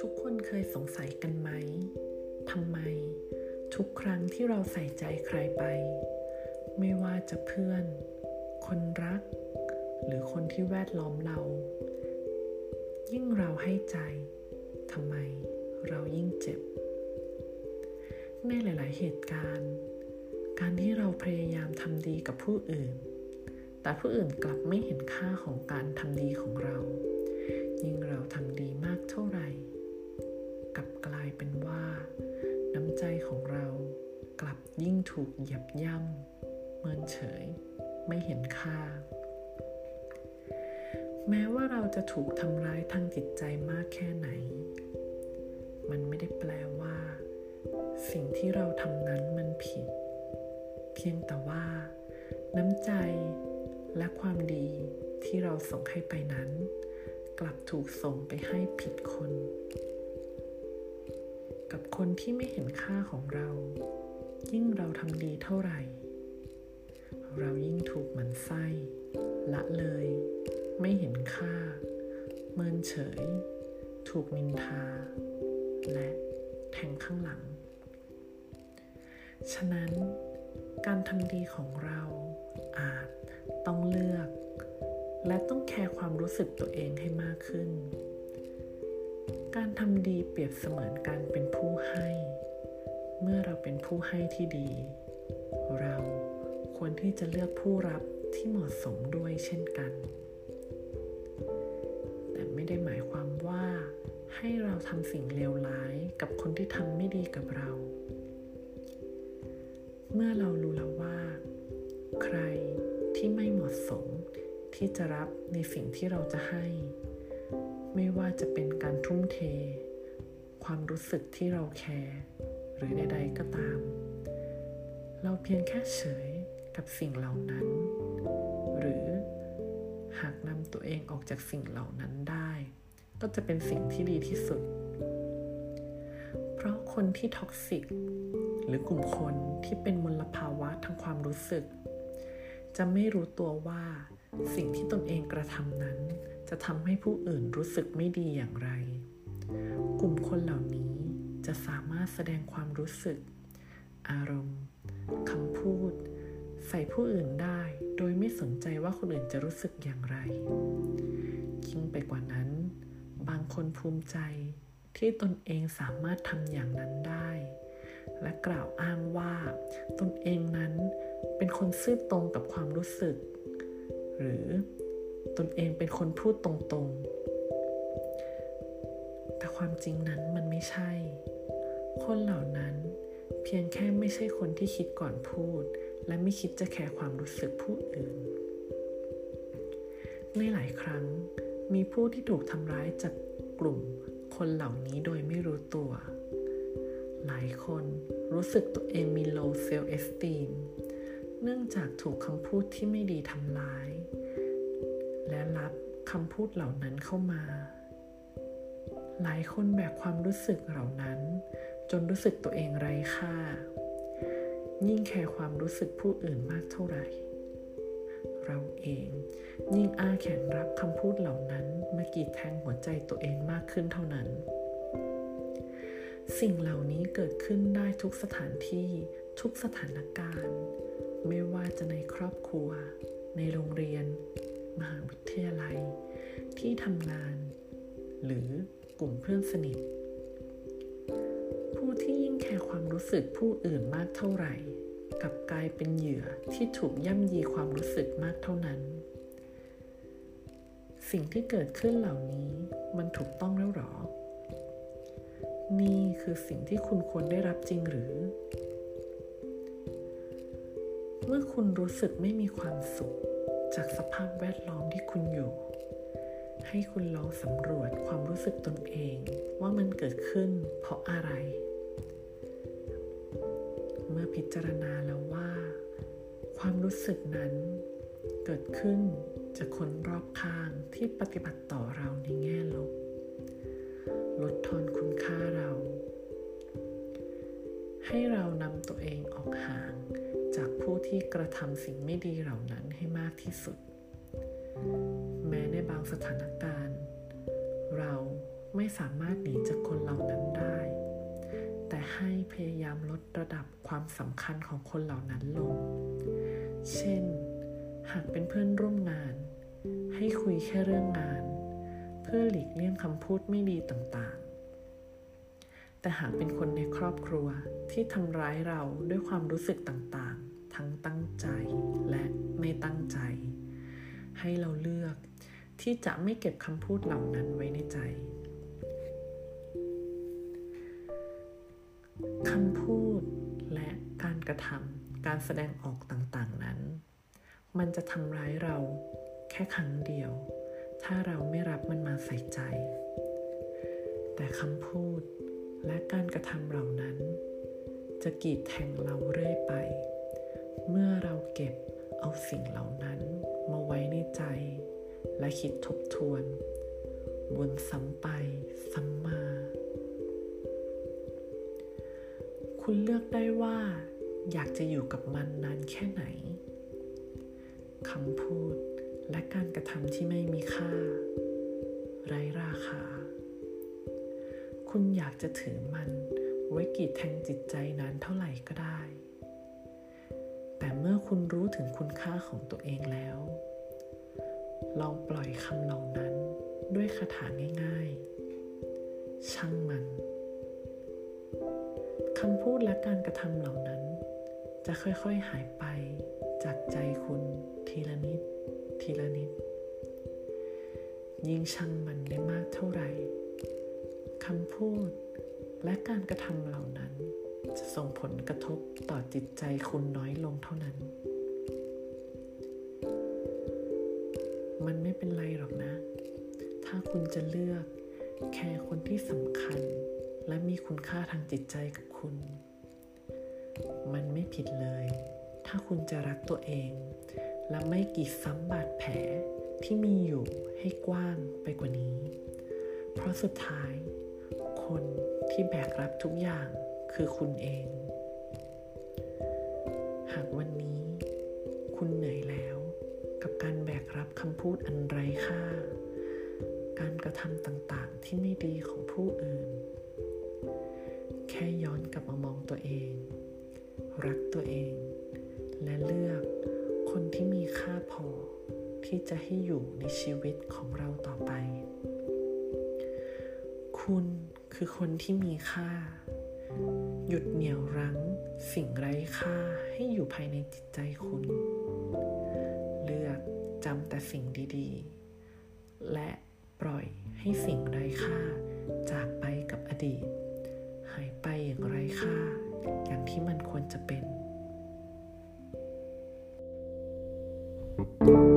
ทุกคนเคยสงสัยกันไหม ทำไม ทุกครั้งที่เราใส่ใจใครไป ไม่ว่าจะเพื่อน คนรัก หรือคนที่แวดล้อมเรา ยิ่งเราให้ใจ ทำไมเรายิ่งเจ็บ ในหลาย ๆ เหตุการณ์ การที่เราพยายามทำดีกับผู้อื่น แต่ผู้อื่นกลับไม่เห็นค่าของการทำดีของเรา ยิ่งเราทำดีมากเท่าไหร่ กลับกลายเป็นว่า น้ำใจของเรากลับยิ่งถูกเหยียบย่ำเมินเฉย ไม่เห็นค่า แม้ว่าเราจะถูกทำร้ายทางจิตใจมากแค่ไหน มันไม่ได้แปลว่า สิ่งที่เราทำนั้นมันผิด เพียงแต่ว่า น้ำใจ และความดีที่เราส่งให้ไปนั้น กลับถูกส่งไปให้ผิดคน กับคนที่ไม่เห็นค่าของเรา ยิ่งเราทำดีเท่าไหร่ เรายิ่งถูกหมันไส้ ละเลย ไม่เห็นค่า เมินเฉย ถูกนินทา และแทงข้างหลัง ฉะนั้นการทำดีของเราอาจ ต้องเลือก และต้องแคร์ความรู้สึกตัวเองให้มากขึ้น การทำดีเปรียบเสมือนการเป็นผู้ให้ เมื่อเราเป็นผู้ให้ที่ดี เราควรที่จะเลือกผู้รับที่เหมาะสมด้วยเช่นกัน แต่ไม่ได้หมายความว่าให้เราทำสิ่งเลวร้ายกับคนที่ทำไม่ดีกับเรา เมื่อเรารู้แล้วว่า ที่ไม่เหมาะสมที่จะรับในสิ่งที่เราจะให้ ไม่ว่าจะเป็นการทุ่มเท ความรู้สึกที่เราแคร์หรือใดๆก็ตาม เราเพียงแค่เฉยกับสิ่งเหล่านั้น หรือหากนำตัวเองออกจากสิ่งเหล่านั้นได้ ก็จะเป็นสิ่งที่ดีที่สุด เพราะคนที่ท็อกซิก หรือกลุ่มคนที่เป็นมลภาวะทางความรู้สึก จะไม่รู้ตัวว่าสิ่งที่ตนเองกระทำนั้น จะทำให้ผู้อื่นรู้สึกไม่ดีอย่างไร กลุ่มคนเหล่านี้จะสามารถแสดงความรู้สึก อารมณ์คำพูด ใส่ผู้อื่นได้ โดยไม่สนใจว่าคนอื่นจะรู้สึกอย่างไร ยิ่งไปกว่านั้น บางคนภูมิใจที่ตนเองสามารถทำอย่างนั้นได้ และกล่าวอ้างว่า ตนเองนั้น เป็นคนซื่อตรงกับความรู้สึก หรือตนเองเป็นคนพูดตรงๆ แต่ความจริงนั้นมันไม่ใช่ คนเหล่านั้นเพียงแค่ไม่ใช่คนที่คิดก่อนพูด และไม่คิดจะแคร์ความรู้สึกผู้อื่น ในหลายครั้งมีผู้ที่ถูกทำร้ายจากกลุ่มคนเหล่านี้โดยไม่รู้ตัว หลายคนรู้สึกตัวเองมี low self esteem เนื่องจากถูกคำพูดที่ไม่ดีทำร้าย และรับคำพูดเหล่านั้นเข้ามา หลายคนแบกความรู้สึกเหล่านั้น จนรู้สึกตัวเองไร้ค่า ยิ่งแคร์ความรู้สึกผู้อื่นมากเท่าไหร่ เราเองยิ่งอ้าแขนรับคำพูดเหล่านั้นมากีดแทงหัวใจตัวเองมากขึ้นเท่านั้น สิ่งเหล่านี้เกิดขึ้นได้ทุกสถานที่ทุกสถานการณ์ ไม่ว่าจะในครอบครัว ในโรงเรียน มหาวิทยาลัย ที่ทำงาน หรือกลุ่มเพื่อนสนิท ผู้ที่ยิ่งแคร์ความรู้สึกผู้อื่นมากเท่าไหร่กลับกลายเป็นเหยื่อที่ถูกย่ำยีความรู้สึกมากเท่านั้น สิ่งที่เกิดขึ้นเหล่านี้มันถูกต้องแล้วหรอ นี่คือสิ่งที่คุณควรได้รับจริงหรือ เมื่อคุณรู้สึกไม่มีความสุข จากสภาพแวดล้อมที่คุณอยู่ ให้คุณลองสำรวจความรู้สึกตนเองว่ามันเกิดขึ้นเพราะอะไร เมื่อพิจารณาแล้วว่า ความรู้สึกนั้นเกิดขึ้นจากคนรอบข้างที่ปฏิบัติต่อเราในแง่ลบ ลดทอนคุณค่าเรา ให้เรานำตัวเองออกห่าง จากผู้ที่กระทำสิ่งไม่ดีเหล่านั้นให้มากที่สุด แม้ในบางสถานการณ์ เราไม่สามารถหนีจากคนเหล่านั้นได้ แต่ให้พยายามลดระดับความสำคัญของคนเหล่านั้นลง เช่น หากเป็นเพื่อนร่วมงาน ให้คุยแค่เรื่องงาน เพื่อหลีกเลี่ยงคำพูดไม่ดีต่างๆ แต่หากเป็นคนในครอบครัวที่ทำร้ายเราด้วยความรู้สึกต่างๆ ทั้งตั้งใจและไม่ตั้งใจ ให้เราเลือกที่จะไม่เก็บคำพูดเหล่านั้นไว้ในใจคำพูดและการกระทำการแสดงออกต่างๆนั้น มันจะทำร้ายเราแค่ครั้งเดียว ถ้าเราไม่รับมันมาใส่ใจ แต่คำพูด และการกระทำเหล่านั้น จะกีดแทงเราเรื่อยไป เมื่อเราเก็บเอาสิ่งเหล่านั้นมาไว้ในใจ และคิดทบทวน วนซ้ำไปซ้ำมา คุณเลือกได้ว่า อยากจะอยู่กับมันนานแค่ไหนคำพูดและการกระทำที่ไม่มีค่า ไร้ราคา คุณอยากจะถือมันไว้กีดแทงจิตใจนานเท่าไหร่ก็ได้ แต่เมื่อคุณรู้ถึงคุณค่าของตัวเองแล้ว ลองปล่อยคำเหล่านั้นด้วยคาถาง่ายๆ ช่างมันคำพูดและการกระทำเหล่านั้น จะค่อยๆหายไปจากใจคุณทีละนิด ทีละนิด ยิ่งช่างมันได้มากเท่าไหร่ คำพูด และการกระทำเหล่านั้น จะส่งผลกระทบต่อจิตใจคุณน้อยลงเท่านั้น มันไม่เป็นไรหรอกนะ ถ้าคุณจะเลือกแค่คนที่สำคัญ และมีคุณค่าทางจิตใจกับคุณ มันไม่ผิดเลย ถ้าคุณจะรักตัวเอง และไม่กีดซ้ำบาดแผลที่มีอยู่ให้กว้างไปกว่านี้ เพราะสุดท้าย คนที่แบกรับทุกอย่างคือคุณเอง หากวันนี้ คุณเหนื่อยแล้ว กับการแบกรับคำพูดอันไร้ค่า การกระทำต่างๆที่ไม่ดีของผู้อื่น แค่ย้อนกลับมามองตัวเอง รักตัวเอง และเลือกคนที่มีค่าพอที่จะให้อยู่ในชีวิตของเราต่อไป คุณ คือคนที่มีค่า หยุดเหนี่ยวรั้ง สิ่งไร้ค่าให้อยู่ภายในจิตใจคุณ เลือกจำแต่สิ่งดีๆ และปล่อยให้สิ่งไร้ค่า จากไปกับอดีต หายไปอย่างไร้ค่า อย่างที่มันควรจะเป็น thank you